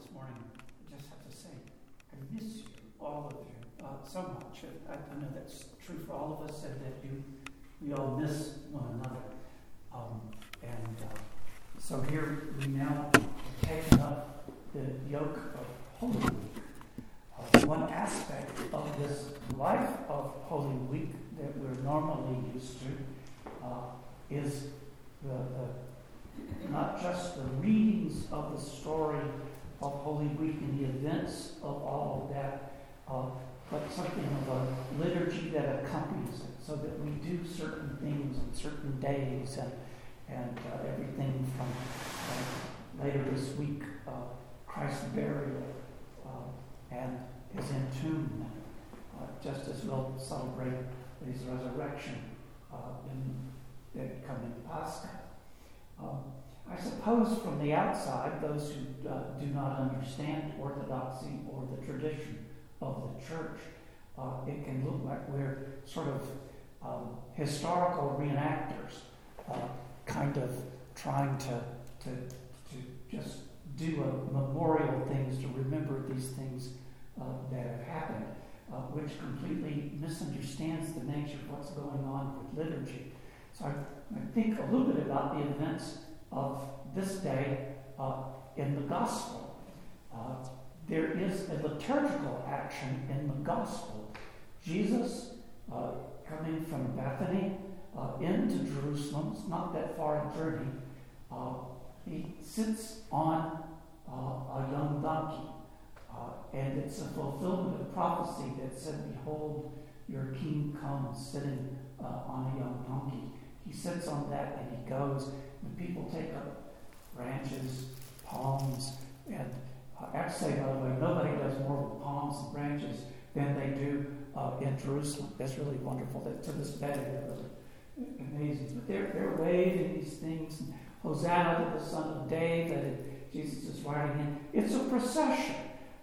this morning, I just have to say, I miss you, all of you, uh, so much. I, I, know that's true for all of us, and that you, we all miss one another. Um, and uh, so here we now take up the yoke of Holy Week. Uh, one aspect of this life of Holy Week that we're normally used to uh, is the, the, not just the readings of the story of Holy Week and the events of all of that, uh, but something of a liturgy that accompanies it, so that we do certain things on certain days and, and uh, everything from uh, later this week, uh, Christ's burial uh, and his entombment, uh, just as we'll celebrate his resurrection in the coming Pascha. Um, I suppose from the outside, those who uh, do not understand orthodoxy or the tradition of the church, uh, it can look like we're sort of um, historical reenactors, uh, kind of trying to, to, to just do a memorial things to remember these things uh, that have happened, uh, which completely misunderstands the nature of what's going on with liturgy. So I, I think a little bit about the events of this day uh, in the gospel. Uh, there is a liturgical action in the gospel. Jesus, uh, coming from Bethany uh, into Jerusalem, it's not that far a journey, uh, he sits on uh, a young donkey. and it's a fulfillment of prophecy that said, Behold, your king comes sitting on a young donkey. He sits on that and he goes when people take up branches, palms, and uh, actually, by the way, nobody does more with palms and branches than they do uh, in Jerusalem. That's really wonderful. That to this day, they're really amazing. But they're, they're waving these things. And Hosanna to the Son of David. Jesus is riding in. It's a procession.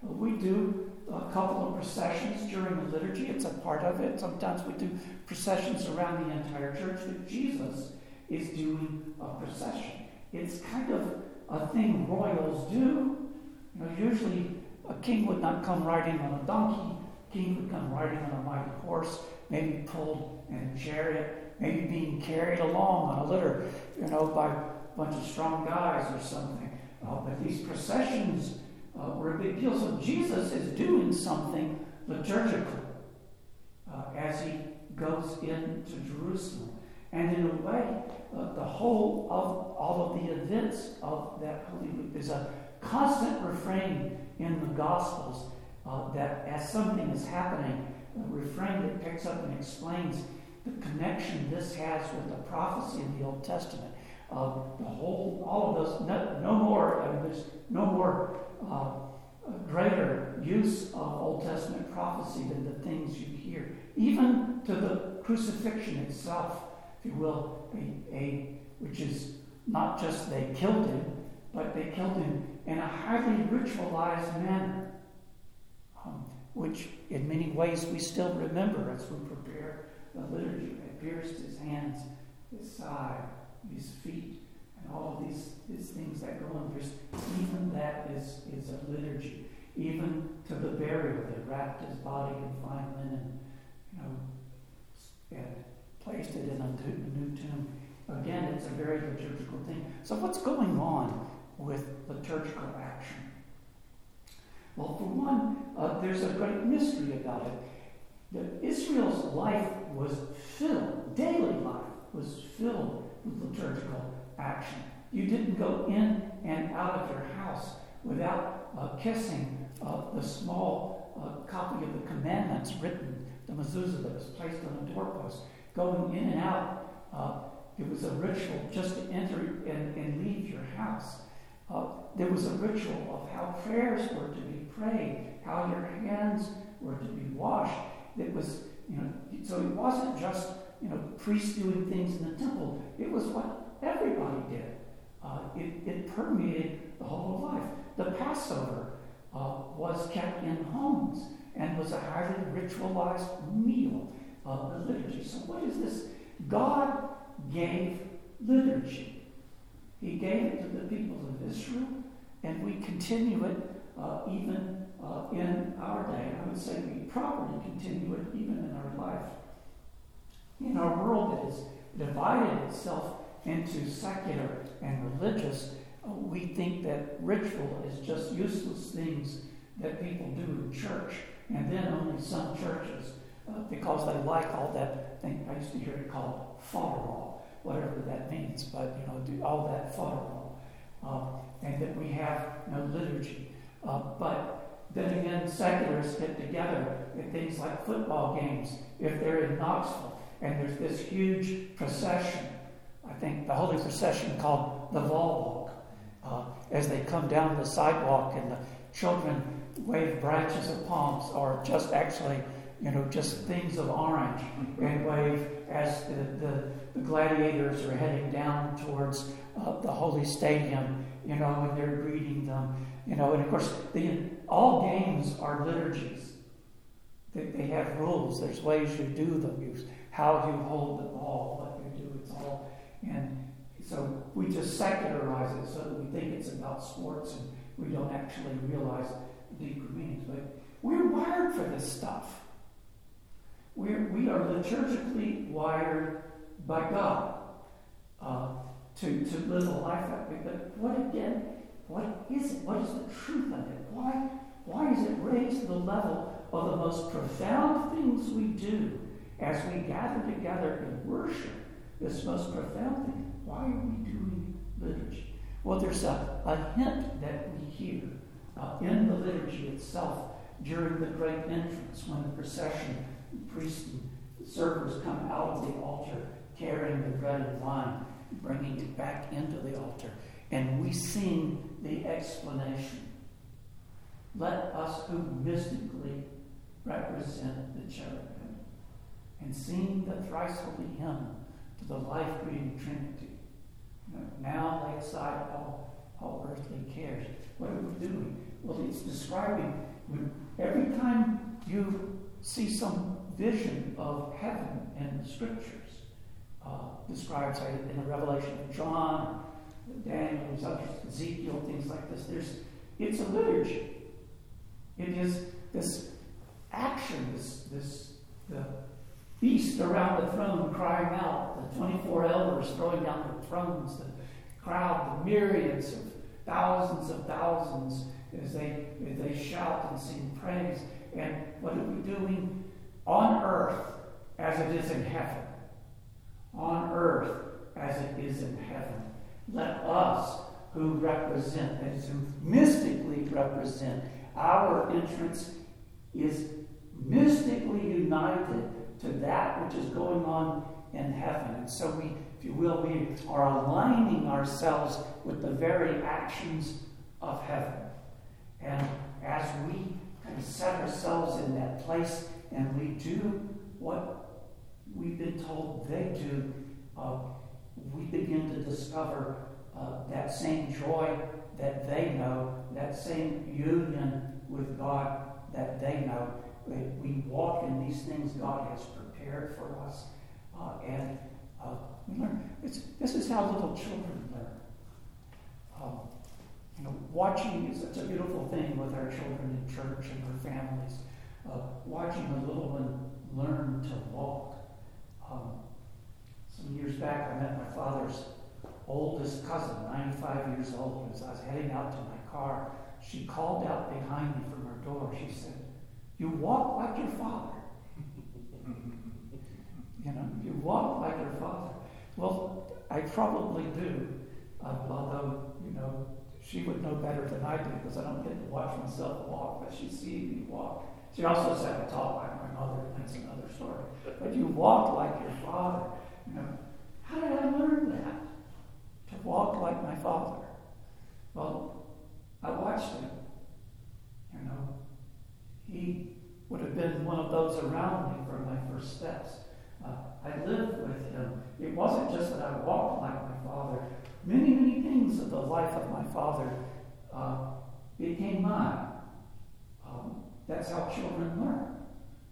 We do a couple of processions during the liturgy. It's a part of it. Sometimes we do processions around the entire church, but Jesus is doing a procession. It's kind of a thing royals do. You know, usually a king would not come riding on a donkey. King would come riding on a mighty horse, maybe pulled in a chariot, maybe being carried along on a litter, you know, by a bunch of strong guys or something. Uh, but these processions uh, were a big deal. So Jesus is doing something liturgical uh, as he goes into Jerusalem. And in a way, uh, the whole of all of the events of that Holy Week, there's a constant refrain in the Gospels uh, that as something is happening, a refrain that picks up and explains the connection this has with the prophecy of the Old Testament. The whole, all of those, no, no more, I mean, there's no more uh, greater use of Old Testament prophecy than the things you hear, even to the crucifixion itself if you will, a, a, which is not just they killed him, but they killed him in a highly ritualized manner, um, which in many ways we still remember as we prepare the liturgy. They pierced his hands, his side, his feet, and all of these, these things that go on. There's, even that is, is a liturgy. Even to the burial, they wrapped his body in fine linen, you know, and placed it in a new tomb. Again, it's a very liturgical thing. So, what's going on with liturgical action? Well, for one, uh, there's a great mystery about it. That Israel's life was filled, daily life was filled with liturgical action. You didn't go in and out of your house without uh, kissing uh, the small uh, copy of the commandments written, the mezuzah that was placed on the doorpost going in and out. Uh, it was a ritual just to enter and, and leave your house. Uh, there was a ritual of how prayers were to be prayed, how your hands were to be washed. It was, you know, so it wasn't just, you know, priests doing things in the temple. It was what everybody did. Uh, it, it, permeated the whole of life. The Passover uh, was kept in homes and was a highly ritualized meal of the liturgy. So? God gave liturgy. He gave it to the people of Israel, and we continue it uh, even uh, in our day. I would say we properly continue it even in our life. In our world that has divided itself into secular and religious, uh, we think that ritual is just useless things that people do in church, and then only some churches, because they like all that thing. I used to hear it called follow whatever that means, but you know, do all that follow uh, and that we have no liturgy. Uh, but then again, seculars get together in things like football games if they're in Knoxville, and there's this huge procession. I think the holy procession called the Walk, uh, as they come down the sidewalk and the children wave branches of palms or just actually, you know, just things of orange and wave as the, the, the gladiators are heading down towards uh, the holy stadium, you know, and they're greeting them, you know, and of course, the, all games are liturgies. They, they have rules. There's ways you do them. You, how you hold the ball, what you do. It's all, and so we just secularize it so that we think it's about sports and we don't actually realize the deeper meanings. But we're wired for this stuff. We're, we are liturgically wired by God uh, to, to live a life that way. But what again, what is it? What is the truth of it? Why, why is it raised to the level of the most profound things we do as we gather together and worship? This most profound thing. Why are we doing liturgy? Well, there's a, a hint that we hear uh, in the liturgy itself during the great entrance when the procession, priests and servers come out of the altar carrying the bread and wine, bringing it back into the altar. And we sing the explanation. Let us who mystically represent the cherubim and sing the thrice holy hymn to the life giving Trinity. Now lay aside all, all earthly cares. What are we doing? Well, it's describing every time you see some vision of heaven in the scriptures, uh, describes in the Revelation of John, Daniel, Ezekiel, things like this. There's, it's a liturgy. It is this action, this, this the feast around the throne crying out, the 24 elders throwing down their thrones, the crowd, the myriads of thousands of thousands as they, as they shout and sing praise. And what are we doing on earth as it is in heaven? On earth as it is in heaven. Let us who represent, that is, who mystically represent, our entrance is mystically united to that which is going on in heaven. And so we, if you will, we are aligning ourselves with the very actions of heaven. And as we kind of set ourselves in that place and we do what we've been told they do, uh, we begin to discover uh, that same joy that they know, that same union with God that they know. We walk in these things God has prepared for us. Uh, and uh, we learn. It's, this is how little children learn. Um, you know, watching is such a beautiful thing with our children in church and our families. Uh, watching a little one learn to walk. Um, some years back, I met my father's oldest cousin, 95 years old. As I was heading out to my car, she called out behind me from her door. She said, You walk like your father. you know, you walk like your father. Well, I probably do, uh, although, you know, she would know better than I do because I don't get to watch myself walk, but she sees me walk. She also said I talk like my mother, and that's another story. But you walk like your father. You know, how did I learn that? To walk like my father. Well, I watched him. You know, he would have been one of those around me for my first steps. Uh, I lived with him. It wasn't just that I walked like my father, Many, many things of the life of my father uh, became mine. That's how children learn.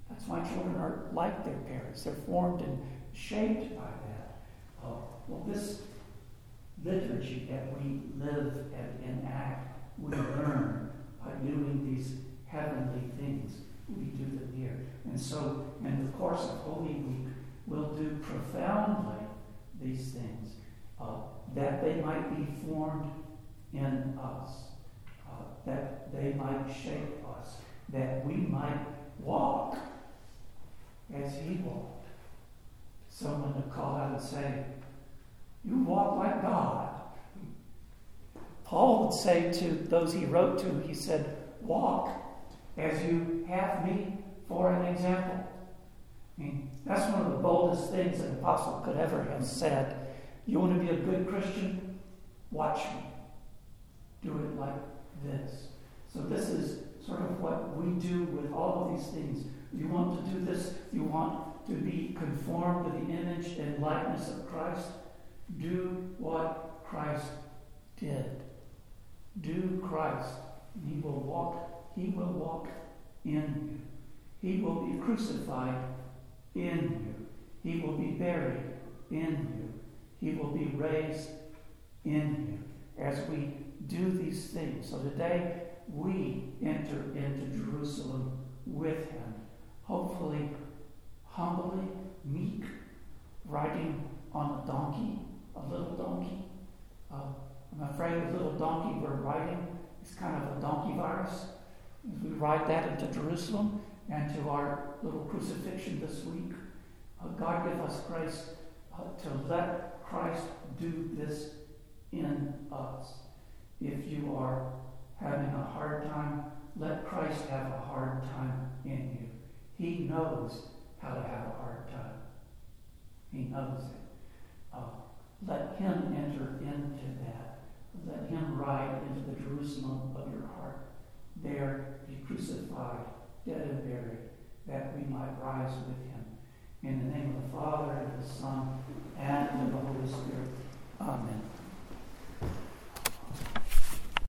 That's why children are like their parents. They're formed and shaped by that. Uh, well, this liturgy that we live and enact, we learn. by doing these heavenly things. We do them here. And so, in the course of Holy Week, we'll do profoundly these things uh, that they might be formed in us, uh, that they might shape us, that we might walk as He walked. Someone to call out and say, You walk like God. Paul would say to those he wrote to, he said, Walk as you have me for an example. I mean, that's one of the boldest things an apostle could ever have said. You want to be a good Christian? Watch me. Do it like this. So, this is sort of what we do with all of these things. You want to do this? You want to be conformed to the image and likeness of Christ? Do what Christ did. Do Christ. He will walk, he will walk in you. He will be crucified in you. He will be buried in you. He will be raised in you as we do these things. So today we enter into Jerusalem with him. Hopefully, humbly, meek, riding on a donkey, a little donkey. Uh, I'm afraid the little donkey we're riding is kind of a donkey virus. We ride that into Jerusalem and to our little crucifixion this week, uh, God give us grace uh, to let Christ do this in us. If you are having a hard time, let Christ have a hard time in you. He knows how to have a hard time. He knows it. Uh, let Him enter into that. Let Him ride into the Jerusalem of your heart. There be crucified, dead and buried, that we might rise with Him. In the name of the Father, and of the Son, and of the Holy Spirit. Amen.